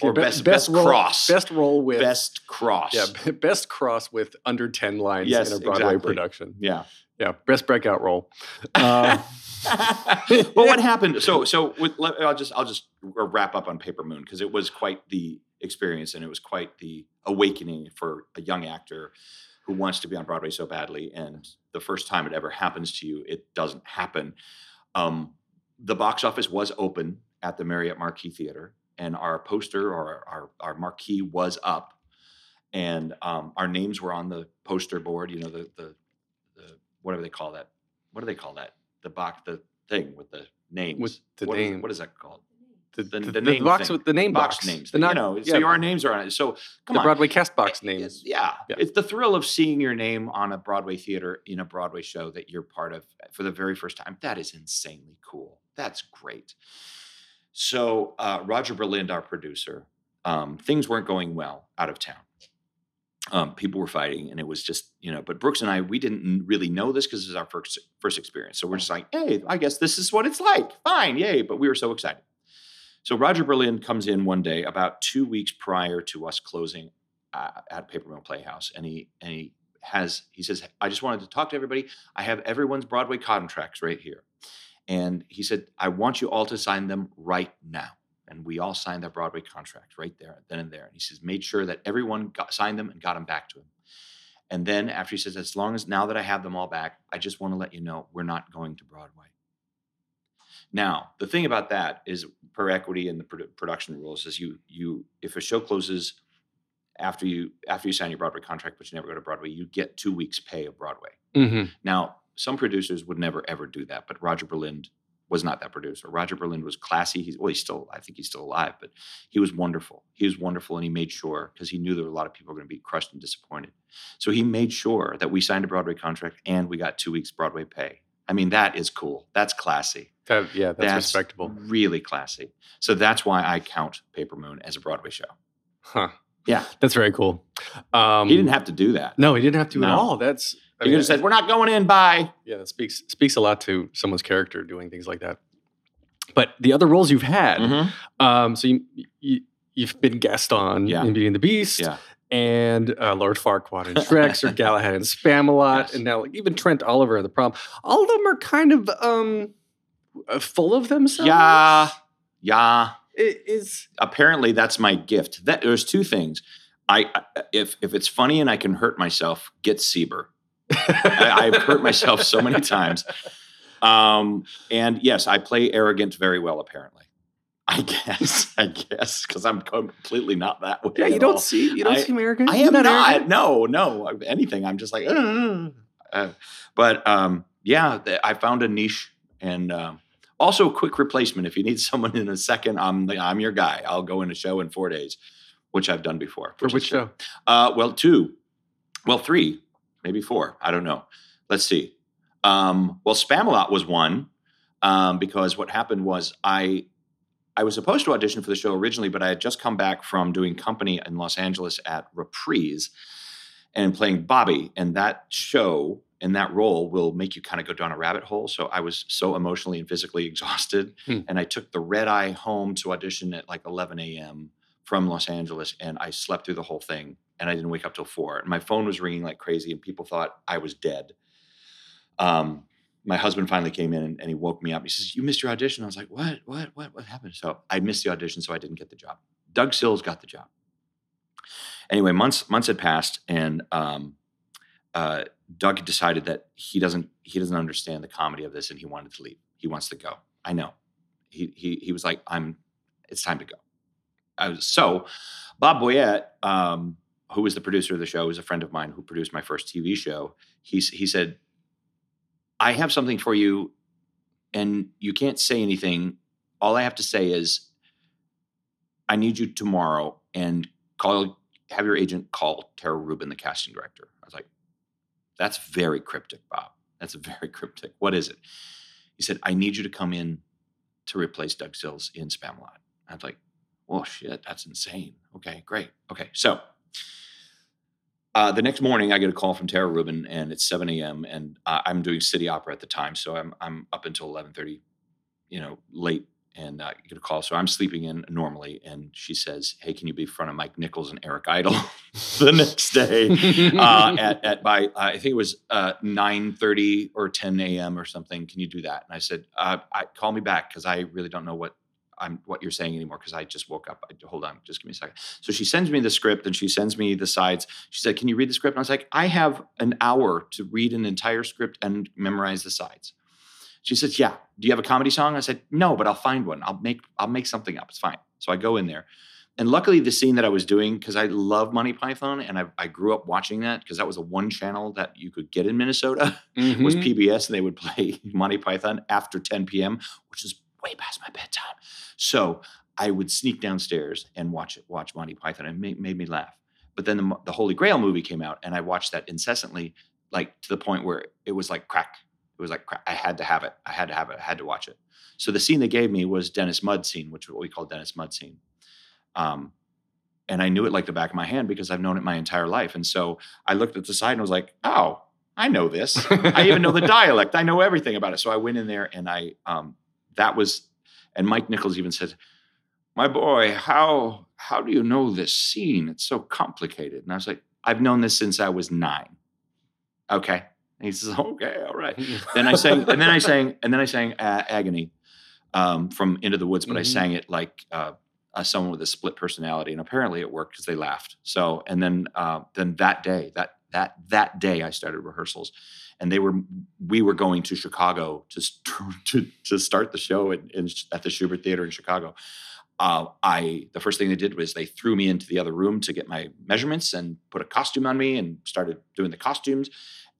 Or be- best- best role, cross. Best role with Best cross. Yeah, best cross with under ten lines Yes, in a Broadway exactly. production. Yeah. Yeah, best breakout role. Uh, well, what happened? So, so with, I'll just I'll just wrap up on Paper Moon because it was quite the experience and it was quite the awakening for a young actor who wants to be on Broadway so badly. And the first time it ever happens to you, it doesn't happen. Um, the box office was open at the Marriott Marquis Theater, and our poster or our our marquee was up, and um, our names were on the poster board. You know the the the whatever they call that. What do they call that? The box, the thing with the names. With the What is- name. what is that called? The, The- the, the name box thing. with the name box, box, names. The you not- know, yeah, so our names are on it. So come the on, Broadway cast box it- names. it's- yeah. Yeah. It's the thrill of seeing your name on a Broadway theater in a Broadway show that you're part of for the very first time. That is insanely cool. That's great. So uh, Roger Berlind, our producer, um, things weren't going well out of town. Um, people were fighting, and it was just you know. But Brooks and I, we didn't really know this because this is our first first experience. So we're just like, hey, I guess this is what it's like. Fine, yay! But we were so excited. So Roger Berlind comes in one day about two weeks prior to us closing uh, at Paper Mill Playhouse, and he and he has he says, "I just wanted to talk to everybody. I have everyone's Broadway contracts right here," and he said, "I want you all to sign them right now." And we all signed their Broadway contracts right there, then and there. And he says, made sure that everyone got signed them and got them back to him. And then after he says, as long as now that I have them all back, I just want to let you know we're not going to Broadway. Now, the thing about that is per equity and the production rules is you you if a show closes after you after you sign your Broadway contract, but you never go to Broadway, you get two weeks pay of Broadway. Mhm. Now, some producers would never ever do that, but Roger Berlind was not that producer. Roger Berlind was classy. He's well, he's still, I think he's still alive, but he was wonderful. He was wonderful, and he made sure because he knew there were a lot of people going to be crushed and disappointed. So he made sure that we signed a Broadway contract and we got two weeks Broadway pay. I mean, that is cool. That's classy. That, yeah, that's, respectable. Really classy. So that's why I count Paper Moon as a Broadway show. Huh. Yeah. That's very cool. Um, he didn't have to do that. No, he didn't have to at all. That's I He mean, could have said, "We're not going in." Bye. yeah, that speaks speaks a lot to someone's character doing things like that. But the other roles you've had, Mhm. um, so you, you you've been guest on Yeah. in Beauty and the Beast, Yeah. And uh, Lord Farquaad and Shrek, or Galahad and Spamalot, Yes. and now like, even Trent Oliver the prom. All of them are kind of um, uh, full of themselves. Yeah. Yeah. it is. apparently that's my gift. That there's two things. I I- if if it's funny and I can hurt myself, get Sieber. I, I've hurt myself so many times. Um, and yes, I play arrogant very well. Apparently, I guess. I guess because I'm completely not that way. Yeah, you don't all. see you don't I- seem arrogant. I am not. arrogant. No, no. Anything. I'm just like. "Uh, uh." but um, yeah, I found a niche, and um, also a quick replacement. If you need someone in a second, I'm the- I'm your guy. I'll go in a show in four days, which I've done before. For which show? Uh, well, two, well, three, maybe four. I don't know. Let's see. Um, well, Spamalot was one um, because what happened was I I was supposed to audition for the show originally, but I had just come back from doing company in Los Angeles at Reprise and playing Bobby, and that show and that role will make you kind of go down a rabbit hole. So I was so emotionally and physically exhausted, Hmm. and I took the red eye home to audition at like 11 a.m. from Los Angeles, and I slept through the whole thing, and I didn't wake up till four. And my phone was ringing like crazy, and people thought I was dead. Um, my husband finally came in and, and he woke me up. He says, "You missed your audition." I was like, "What? What? What? What happened?" So I missed the audition, so I didn't get the job. Doug Sills got the job. Anyway, months months had passed, and um, uh, Doug decided that he doesn't he doesn't understand the comedy of this, and he wanted to leave. He wants to go. I know. He he he was like, "I'm. It's time to go." I was, so Bob Boyett, um, who was the producer of the show, was a friend of mine who produced my first TV show. He he said, "I have something for you, and you can't say anything. All I have to say is, I need you tomorrow, and call have your agent call Tara Rubin, the casting director." I was like, "That's very cryptic, Bob." That's very cryptic. What is it? He said, I need you to come in to replace Doug Sills in Spamalot. I was like, well, shit, that's insane. Okay, great. Okay, so uh, the next morning, I get a call from Tara Rubin, and it's 7 a.m. and uh, I'm doing City Opera at the time, so I'm I'm up until 11:30, you know, late, and uh, I get a call. So I'm sleeping in normally, and she says, "Hey, can you be in front of Mike Nichols and Eric Idle the next day uh, at at by I think it was uh, 9:30 or 10 a.m. or something? Can you do that?" And I said, uh, I, "Call me back because I really don't know what I'm what you're saying anymore because I just woke up. I, hold on, just give me a second. So she sends me the script and she sends me the sides. She said, "Can you read the script?" And I was like, "I have an hour to read an entire script and memorize the sides." She says, "Yeah. Do you have a comedy song?" I said, "No, but I'll find one. I'll make I'll make something up. It's fine." So I go in there. And luckily, the scene that I was doing, because I love Monty Python and I, I grew up watching that because that was the one channel that you could get in Minnesota was Mhm. PBS, and they would play Monty Python after 10 p.m., which is way past my bedtime. So I would sneak downstairs and watch it, watch Monty Python, and it made, made me laugh. But then the, the Holy Grail movie came out, and I watched that incessantly, like to the point where it was like crack. It was like crack. I had to have it. I had to have it. I had to watch it. So the scene they gave me was Dennis Mudd scene, which is what we call Dennis Mudd scene. Um, and I knew it like the back of my hand because I've known it my entire life. And so I looked at the side and was like, "Oh, I know this. I even know the dialect. I know everything about it." So I went in there and I um, that was, and Mike Nichols even said, "My boy, how how do you know this scene? It's so complicated." And I was like, "I've known this since I was nine. Okay. And he says, "Okay, all right." then I sang, and then I sang, and then I sang uh, "Agony" um, from Into the Woods, but I Mhm. sang it like uh, uh, someone with a split personality, and apparently it worked because they laughed. So, and then uh, then that day, that that that day, I started rehearsals, and they were we were going to Chicago to to to start the show in, in, at the Shubert Theater in Chicago. Uh, I the first thing they did was they threw me into the other room to get my measurements and put a costume on me and started doing the costumes.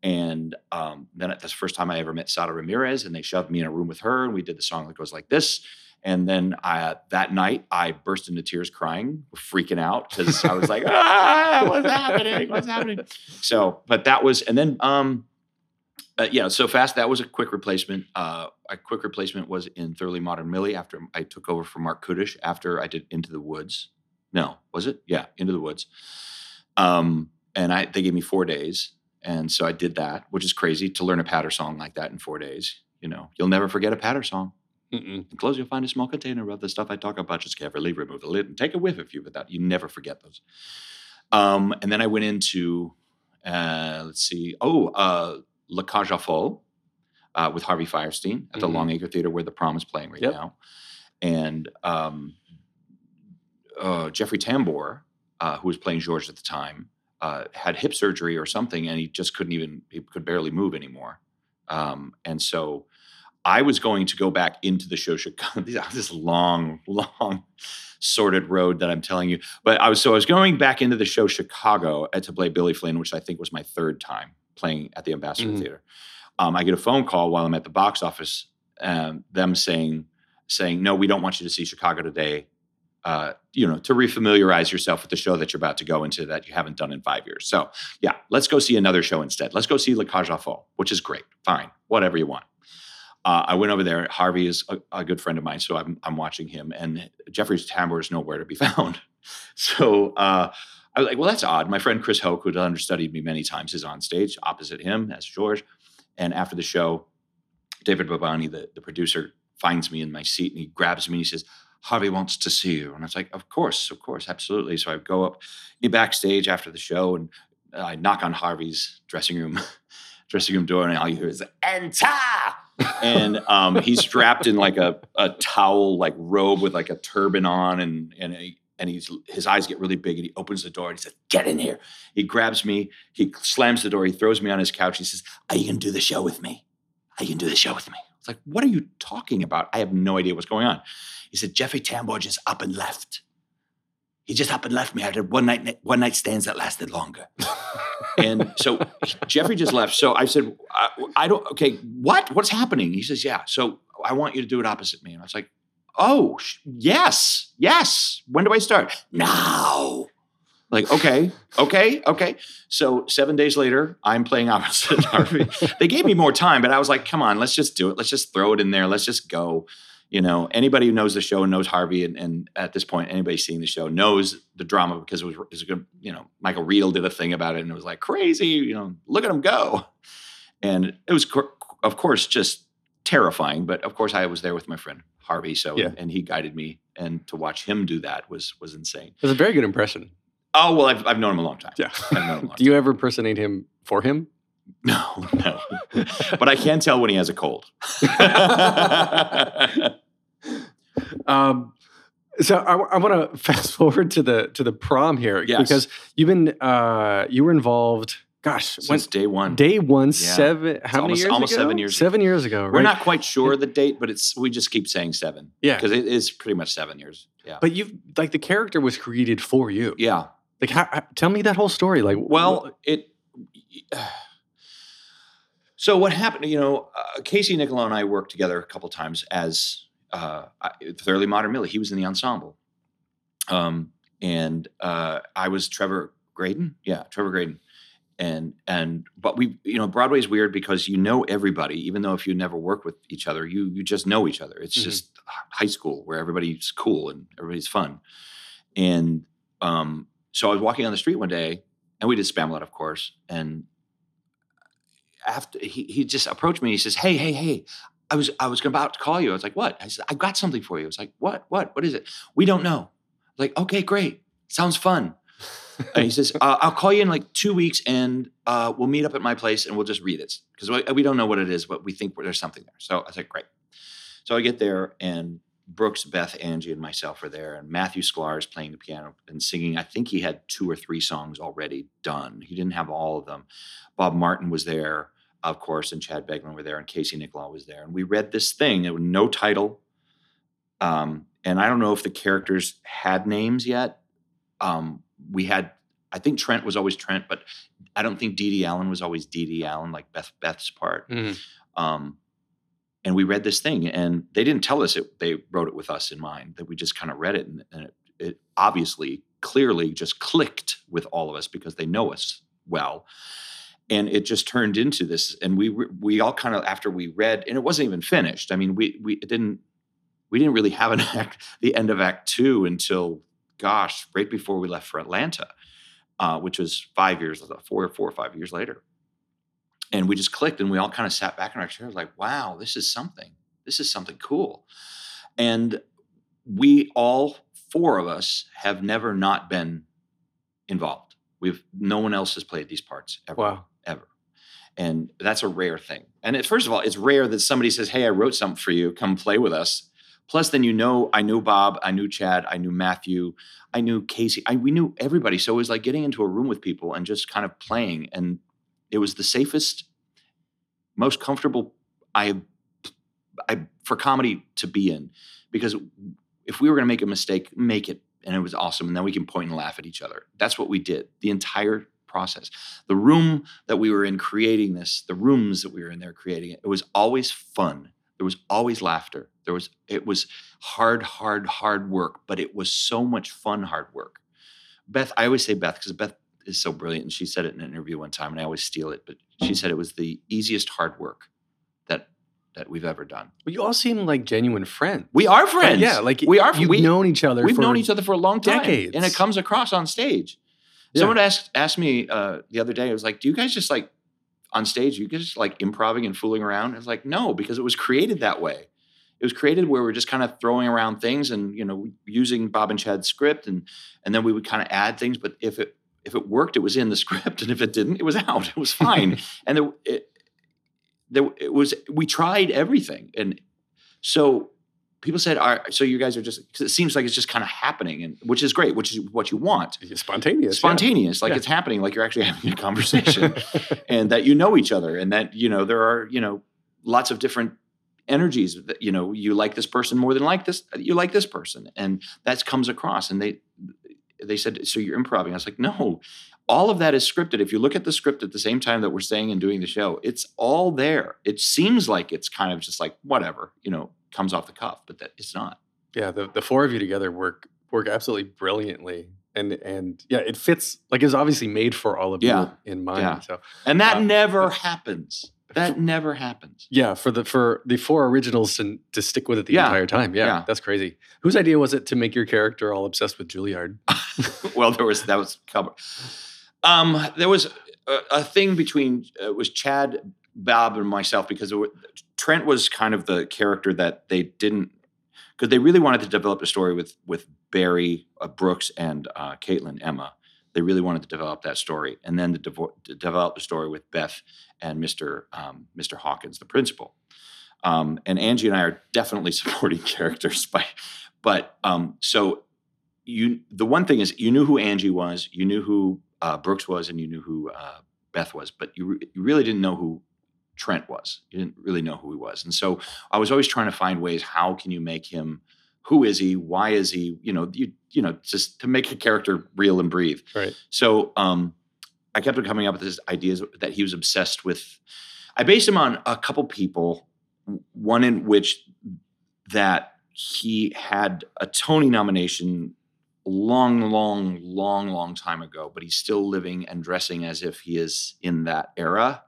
And um, then that's the first time I ever met Sara Ramirez, and they shoved me in a room with her, and we did the song that goes like this. And then I, that night, I burst into tears, crying, freaking out because I was like, "Ah, what's happening? What's happening?" So, but that was, and then, um, uh, yeah, so fast. That was a quick replacement. Uh, a quick replacement was in Thoroughly Modern Millie after I took over from Marc Kudisch after I did Into the Woods. No, was it? Yeah, Into the Woods. Um, and I they gave me four days, and so I did that, which is crazy to learn a patter song like that in four days. You know, you'll never forget a patter song. Mm-mm. Enclosed, you'll find a small container of the stuff I talk about. Just carefully remove the lid and take a whiff if you without. You never forget those. Um, and then I went into, uh, let's see, oh, uh, La Cage aux Folles uh, with Harvey Fierstein at the Mhm. Longacre Theater where the prom is playing right Yep. now. And um, uh, Jeffrey Tambor, uh, who was playing George at the time, uh, had hip surgery or something, and he just couldn't even, he could barely move anymore. Um, and so I was going to go back into the show Chicago. This long, long, sordid road that I'm telling you. But I was so I was going back into the show Chicago to play Billy Flynn, which I think was my third time playing at the Ambassador Mhm. Theater. Um, I get a phone call while I'm at the box office, um, them saying saying no, we don't want you to see Chicago today. Uh, you know, to refamiliarize yourself with the show that you're about to go into that you haven't done in five years. So, yeah, let's go see another show instead. Let's go see La Cage aux Folles, which is great. Fine, whatever you want. Uh, I went over there. Harvey is a, a good friend of mine, so I'm, I'm watching him. And Jeffrey Tambor is nowhere to be found. So uh, I was like, well, that's odd. My friend Chris Hoch, who had understudied me many times, is on stage opposite him as George. And after the show, David Babani, the, the producer, finds me in my seat and he grabs me and he says, Harvey wants to see you. And I was like, of course, of course, absolutely. So I go up backstage after the show and I knock on Harvey's dressing room dressing room door and all you hear is enter and um, he's strapped in like a, a towel like robe with like a turban on and and he, and he's his eyes get really big and he opens the door and he says get in here he grabs me he slams the door he throws me on his couch he says are you gonna do the show with me are you gonna do the show with me it's like what are you talking about i have no idea what's going on he said jeffrey tambor just up and left he just up and left me i did one night one night stands that lasted longer and so Jeffrey just left. So I said, I, I don't, okay, what? What's happening? He says, yeah. So I want you to do it opposite me. And I was like, oh, sh- yes, yes. When do I start? Now. Like, okay, okay, okay. So seven days later, I'm playing opposite Harvey. they gave me more time, but I was like, come on, let's just do it. Let's just throw it in there. Let's just go. You know, anybody who knows the show knows Harvey, and, and at this point, anybody seeing the show knows the drama because it was, it was good, you know, Michael Riedel did a thing about it, and it was like crazy. You know, look at him go, and it was, of course, just terrifying. But of course, I was there with my friend Harvey, so Yeah. and he guided me, and to watch him do that was was insane. It was a very good impression. Oh well, I've, I've known him a long time. Yeah. I've known him a long Do you ever impersonate him for him? No, no. but I can tell when he has a cold. Um, so I, I want to fast forward to the to the prom here Yes. because you've been uh, you were involved. Gosh, when, Since day one. day one, Yeah. seven. How many almost- years almost ago? seven years Seven years ago. Right? We're not quite sure the date, but it's we just keep saying seven. Yeah. Because it is pretty much seven years. Yeah. But you've like the character was created for you. yeah. Like, how, how- tell me that whole story. Like, Well, it. So what happened? You know, uh, Casey Nicholaw and I worked together a couple times as uh, Thoroughly Modern Millie. He was in the ensemble, um, and uh, I was Trevor Graydon. Yeah, Trevor Graydon. And and but we you know Broadway's weird because you know everybody even though if you never work with each other you you just know each other. It's Mhm. just high school where everybody's cool and everybody's fun. And um, so I was walking on the street one day, and we did Spamalot, of course. And after he, he just approached me, he says, "Hey, hey, hey, I was I was about to call you." I was like, "What?" I said, "I've got something for you." I was like, "What? What? What is it?" We don't know. Like, okay, great, sounds fun. And he says, uh, "I'll call you in like two weeks, and uh, we'll meet up at my place, and we'll just read it because we, we don't know what it is, but we think there's something there." So I said, "Great." So I get there, and Brooks, Beth, Angie, and myself are there, and Matthew Sklar is playing the piano and singing. I think he had two or three songs already done. He didn't have all of them. Bob Martin was there, of course, and Chad Beguelin were there, and Casey Nicholaw was there. And we read this thing. It was no title, um, and I don't know if the characters had names yet. Um, we had, I think Trent was always Trent, but I don't think Dee Dee Allen was always Dee Dee Allen, like Beth Beth's part. Mhm. Um, and we read this thing, and they didn't tell us it. They wrote it with us in mind. That we just kind of read it, and, and it, it obviously, clearly, just clicked with all of us because they know us well. And it just turned into this, and we we all kind of after we read, and it wasn't even finished. I mean, we we it didn't we didn't really have an act the end of Act Two until gosh, right before we left for Atlanta, uh, which was five years, four or four or five years later. And we just clicked and we all kind of sat back in our chairs like wow this is something. This is something cool. And we all four of us have never not been involved. We've no one else has played these parts ever Wow. ever. And that's a rare thing. And it, first of all it's rare that somebody says hey i wrote something for you. Come play with us plus then you know i knew bob i knew chad i knew matthew i knew casey I, we knew everybody. So it was like getting into a room with people and just kind of playing and it was the safest most comfortable i i for comedy to be in. Because if we were going to make a mistake make it and it was awesome and then we can point and laugh at each other. That's what we did the entire process. The room that we were in creating this the rooms that we were in there creating it it was always fun. There was always laughter there was it was hard hard hard work but it was so much fun hard work beth i always say beth because beth is so brilliant and she said it in an interview one time and i always steal it but she said it was the easiest hard work that that we've ever done Well, you all seem like genuine friends. we are friends yeah, like we are We've we, known each other. we've known each other for a long time decades. and it comes across on stage Yeah. someone asked asked me uh, the other day it was like do you guys just like on stage you guys just like improving and fooling around I was like no because it was created that way it was created where we're just kind of throwing around things and you know using bob and chad's script and and then we would kind of add things but if it if it worked it was in the script and if it didn't it was out it was fine and there, it, there it was we tried everything and so people said All right, so you guys are just it seems like it's just kind of happening and which is great which is what you want spontaneous. yeah. spontaneous like Yeah. it's happening like you're actually having a conversation and that you know each other and that you know there are you know lots of different energies that you know you like this person more than like this you like this person and that comes across and they they said so you're improvising i was like no all of that is scripted if you look at the script at the same time that we're saying and doing the show it's all there it seems like it's kind of just like whatever you know comes off the cuff but that it's not yeah, the, the four of you together work work absolutely brilliantly. and and yeah, it fits. Like it's obviously made for all of Yeah. you in mind. Yeah. So And that Uh, never happens. That never happens. yeah, for the for the four originals to to stick with it the Yeah. entire time. Yeah, Yeah. that's crazy. Whose idea was it to make your character all obsessed with Juilliard? well, there was that was covered. Um, there was a, a thing between uh, it was Chad, Bob, and myself because Trent was kind of the character that they didn't because they really wanted to develop a story with with Barry uh, Brooks and uh, Caitlin Emma. They really wanted to develop that story, and then to, devo- to develop the story with Beth and Mr. Um, Mr. Hawkins, the principal. Um, and Angie and I are definitely supporting characters, by, but um, so you the one thing is you knew who Angie was, you knew who uh, Brooks was, and you knew who uh, Beth was, but you, re- you really didn't know who Trent was. You didn't really know who he was, and so I was always trying to find ways. How can you make him? Who is he? Why is he? You know, you you know, just to make a character real and breathe. Right. So um, I kept on coming up with this ideas that he was obsessed with. I based him on a couple people. One in which that he had a Tony nomination long, long, long, long time ago, but he's still living and dressing as if he is in that era.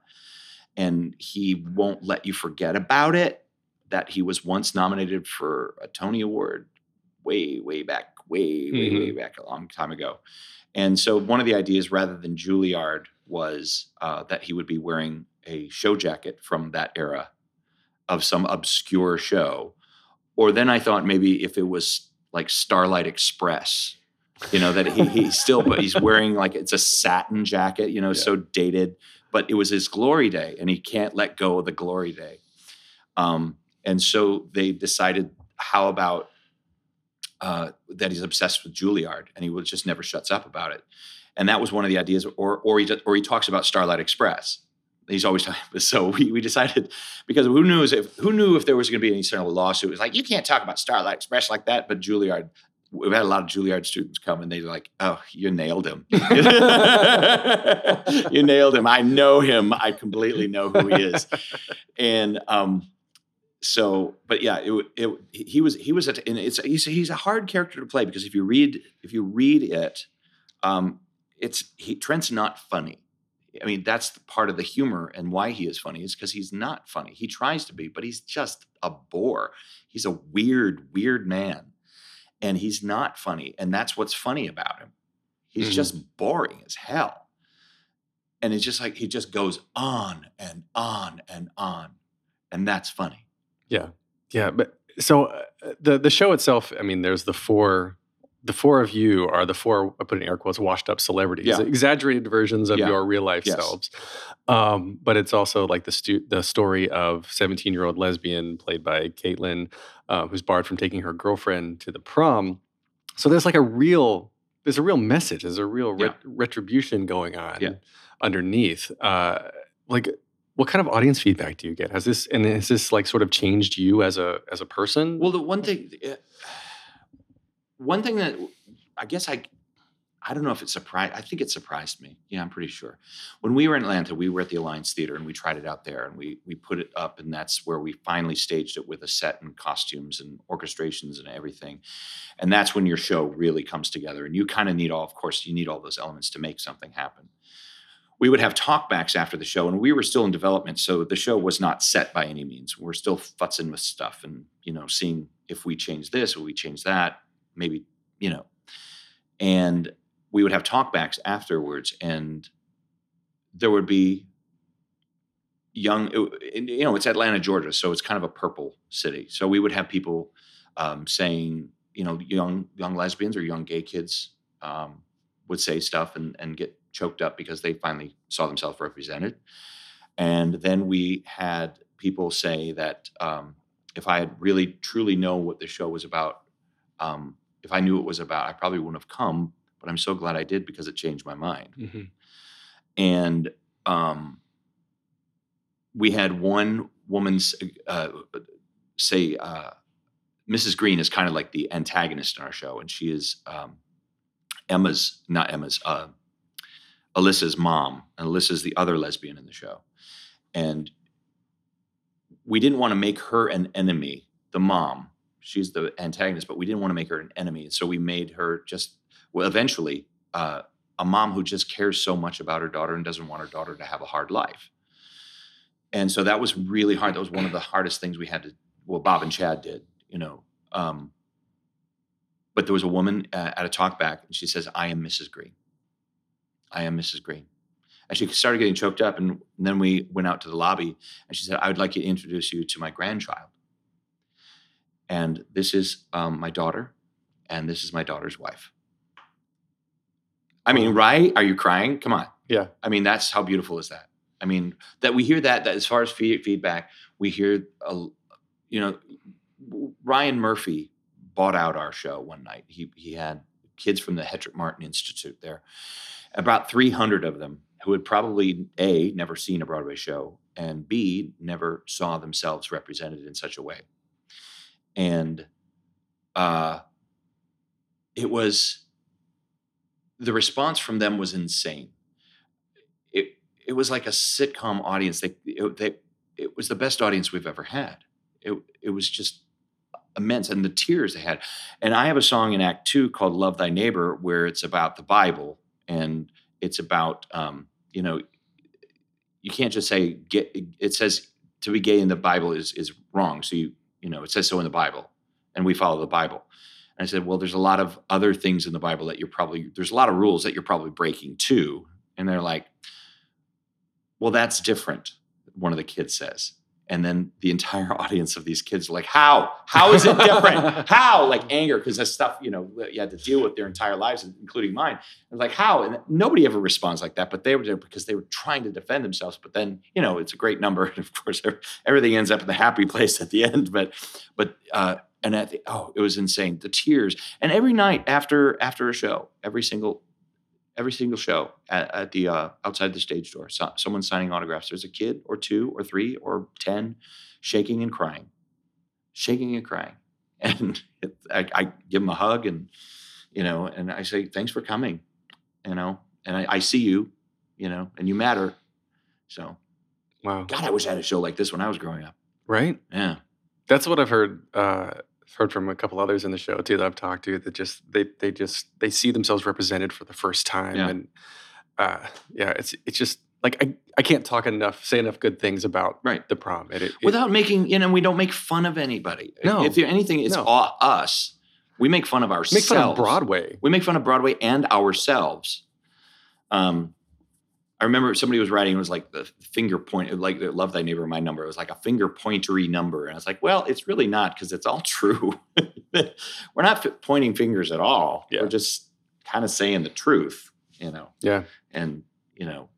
And he won't let you forget about it that he was once nominated for a Tony Award way, way back, way, way, way back a long time ago. And so one of the ideas, rather than Juilliard, was uh, that he would be wearing a show jacket from that era of some obscure show. Or then I thought maybe if it was like Starlight Express, you know, that he, he still, but he's wearing like it's a satin jacket, you know, so dated, but it was his glory day and he can't let go of the glory day. Um, and so they decided, how about uh, that he's obsessed with Juilliard and he just never shuts up about it. And that was one of the ideas, or or he or he talks about Starlight Express. He's always talking. So we, we decided because who knew if who knew if there was going to be any sort of lawsuit? It was like you can't talk about Starlight Express like that. But Juilliard, we've had a lot of Juilliard students come and they're like, "Oh, you nailed him! you nailed him! I know him. I completely know who he is." And um, so, but yeah, it, it he was he was at, and it's he's he's a hard character to play because if you read if you read it, um, it's he Trent's not funny. I mean, that's the part of the humor and why he is funny is because he's not funny. He tries to be, but he's just a bore. He's a weird, weird man, and he's not funny. And that's what's funny about him. He's Mhm. just boring as hell. And it's just like he just goes on and on and on, and that's funny. Yeah, yeah. But so uh, the the show itself, I mean, there's the four. The four of you are the four, I put in air quotes, washed up celebrities, Yeah. exaggerated versions of Yeah. your real life Yes. selves. Um, but it's also like the stu- the story of 17 year old lesbian played by Caitlin, uh, who's barred from taking her girlfriend to the prom. So there's like a real, there's a real message, there's a real ret- retribution going on Yeah. underneath. Uh, like, what kind of audience feedback do you get? Has this and has this like sort of changed you as a as a person? Well, the one thing, uh, one thing that I guess I, I don't know if it surprised. I think it surprised me. Yeah, I'm pretty sure. When we were in Atlanta, we were at the Alliance Theater and we tried it out there, and we we put it up, and that's where we finally staged it with a set and costumes and orchestrations and everything. And that's when your show really comes together, and you kind of need all. Of course, you need all those elements to make something happen. We would have talkbacks after the show, and we were still in development, so the show was not set by any means. We're still futzing with stuff, and you know, seeing if we change this or we change that, maybe you know. And we would have talkbacks afterwards, and there would be young. you know, it's Atlanta, Georgia, so it's kind of a purple city. So we would have people um, saying, you know, young young lesbians or young gay kids um, would say stuff and and get choked up because they finally saw themselves represented. And then we had people say that um, if I had really truly known what the show was about, um, if I knew it was about, I probably wouldn't have come. But I'm so glad I did because it changed my mind. Mhm. And um, we had one woman uh, say, uh, Mrs. Green is kind of like the antagonist in our show, and she is um, Emma's, not Emma's, uh, Alyssa's mom, and Alyssa's the other lesbian in the show. And we didn't want to make her an enemy, the mom. She's the antagonist, but we didn't want to make her an enemy. So we made her just, well, eventually, uh, a mom who just cares so much about her daughter and doesn't want her daughter to have a hard life. And so that was really hard. That was one of the hardest things we had to. Well, Bob and Chad did, you know. Um, but there was a woman uh, at a talk back, and she says, "I am Mrs. Green. I am Mrs. Green." And she started getting choked up, and then we went out to the lobby, and she said, "I would like to introduce you to my grandchild." And this is um, my daughter, and this is my daughter's wife. I mean, right? Are you crying? Come on. Yeah. I mean, that's how beautiful is that? I mean, that we hear that, that as far as feed, feedback, we hear, a, you know, Ryan Murphy bought out our show one night. He, he had kids from the Hetrick Martin Institute there, about 300 of them who had probably A, never seen a Broadway show, and B, never saw themselves represented in such a way. And uh, it was, the response from them was insane. It it was like a sitcom audience. They it, they it was the best audience we've ever had. It it was just immense, and the tears they had. And I have a song in Act Two called "Love Thy Neighbor," where it's about the Bible and it's about um, you know you can't just say get. It says to be gay in the Bible is is wrong. So you you know it says so in the Bible, and we follow the Bible. And I said, well, there's a lot of other things in the Bible that you're probably, there's a lot of rules that you're probably breaking too. And they're like, well, that's different. One of the kids says. And then the entire audience of these kids are like, how? How is it different? how? Like anger, because that's stuff, you know, you had to deal with their entire lives, including mine. And like, how? And nobody ever responds like that, but they were there because they were trying to defend themselves. But then, you know, it's a great number. And of course, everything ends up in the happy place at the end. But, but, uh, and at the, oh, it was insane. The tears. And every night after after a show, every single every single show at, at the uh, outside the stage door, so, someone signing autographs. There's a kid or two or three or ten, shaking and crying, shaking and crying. And it, I, I, give them a hug and you know, and I say thanks for coming, you know, and I, I see you, you know, and you matter. So, wow, God, I wish I had a show like this when I was growing up. Right? Yeah. That's what I've heard. Uh, heard from a couple others in the show too that I've talked to that just they they just they see themselves represented for the first time Yeah. and uh, yeah it's it's just like I, I can't talk enough say enough good things about Right. the prom it, it, it- without making you know we don't make fun of anybody No. if anything it's No. all us we make fun of ourselves make fun of Broadway we make fun of broadway and ourselves um i remember somebody was writing it was like the finger point like the love thy neighbor my number. It was like a finger pointery number and i was like well it's really not because it's all true. We're not f- pointing fingers at all. Yeah. we're just kind of saying the truth you know? Yeah. And you know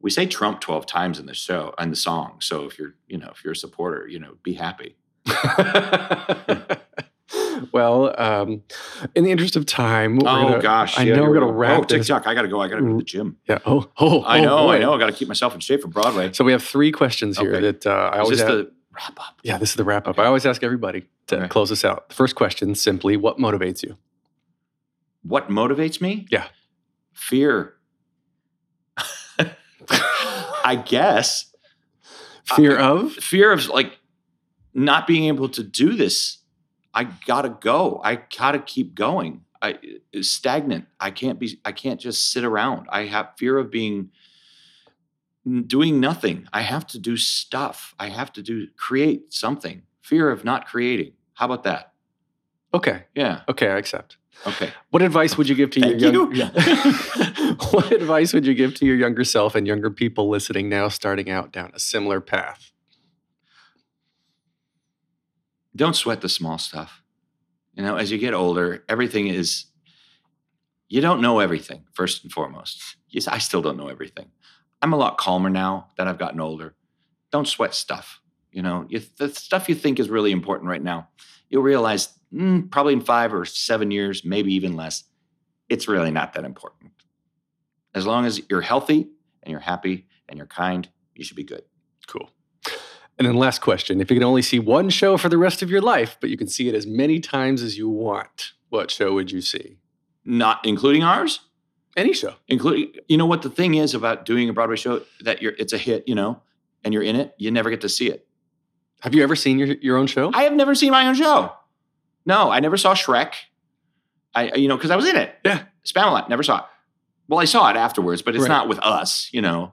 we say trump 12 times in the show in the song so if you're you know if you're a supporter you know be happy well um in the interest of time oh gonna- gosh I yeah, know we're gonna wrap oh tiktok i gotta go i gotta go to the gym. yeah oh oh i oh, know i know i gotta keep myself in shape for broadway. So we have three questions here Okay. that uh, I is always this have, the wrap up? yeah this is the wrap up. Okay. I always ask everybody to Okay. close us out. The first question simply what motivates you? What motivates me? Yeah. fear. I guess. Fear of? fear of like not being able to do this i gotta go. I gotta keep going. I stagnant. I can't be i can't just sit around. I have fear of being doing nothing. I have to do stuff. I have to do create something. Fear of not creating. How about that? Okay. Yeah. Okay I accept. Okay. What advice would you give to your you. young, Yeah. what advice would you give to your younger self and younger people listening now starting out down a similar path? Don't sweat the small stuff. You know, as you get older, everything is, you don't know everything, first and foremost. Yes, I still don't know everything. I'm a lot calmer now that I've gotten older. Don't sweat stuff. You know, you, the stuff you think is really important right now, you'll realize mm, probably in five or seven years, maybe even less, it's really not that important. As long as you're healthy and you're happy and you're kind, you should be good. Cool. And then last question, if you could only see one show for the rest of your life, but you can see it as many times as you want, what show would you see? Not including ours. Any show. including you know what the thing is about doing a broadway show that you're it's a hit you know and you're in it you never get to see it Have you ever seen your, your own show? i have never seen my own show no i never saw shrek i you know because i was in it Yeah. Spamalot, never saw it. Well, I saw it afterwards, but it's Right. not with us, you know.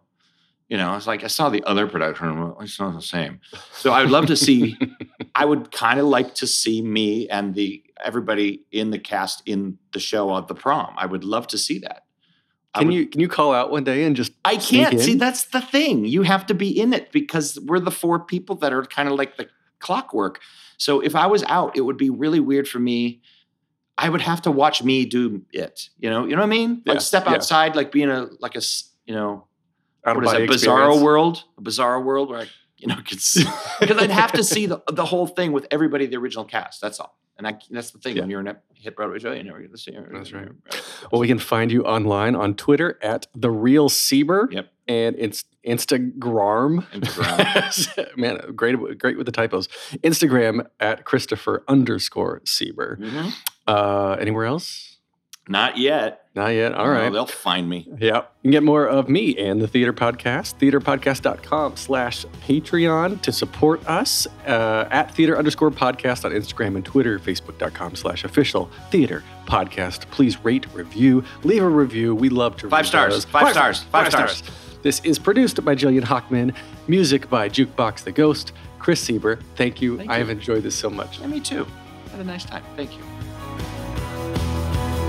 You know, it's like I saw the other production. It's not the same. So I would love to see. I would kind of like to see me and the everybody in the cast in the show at the prom. I would love to see that. Can would- you can you call out one day and just I can't see. That's the thing. You have to be in it because we're the four people that are kind of like the clockwork. So if I was out, it would be really weird for me. I would have to watch me do it. You know, you know what I mean? Yeah, Like step yeah. outside, like being a like a you know what is that bizarro world? A bizarro world where I you know could because I'd have to see the the whole thing with everybody the original cast. That's all. And I that's the thing Yeah. when you're in a hit Broadway show, you never get to see. it. That's right. Well, we can find you online on Twitter at the real Sieber. Yep. And it's Instagram. Instagram. Man, great, great with the typos. Instagram at Christopher underscore Sieber. Mhm. Uh, anywhere else? Not yet. Not yet. All right. No, they'll find me. Yeah. You can get more of me and the Theater Podcast, theaterpodcast.com slash Patreon to support us uh, at theater underscore podcast on Instagram and Twitter, facebook.com slash official theater podcast. Please rate, review, leave a review. We love to Five read stars. those. Five stars. Five stars. This is produced by Jillian Hockman, music by Jukebox the Ghost. Chris Sieber, thank you. Thank I you. have enjoyed this so much. Yeah, me too. Had a nice time. Thank you.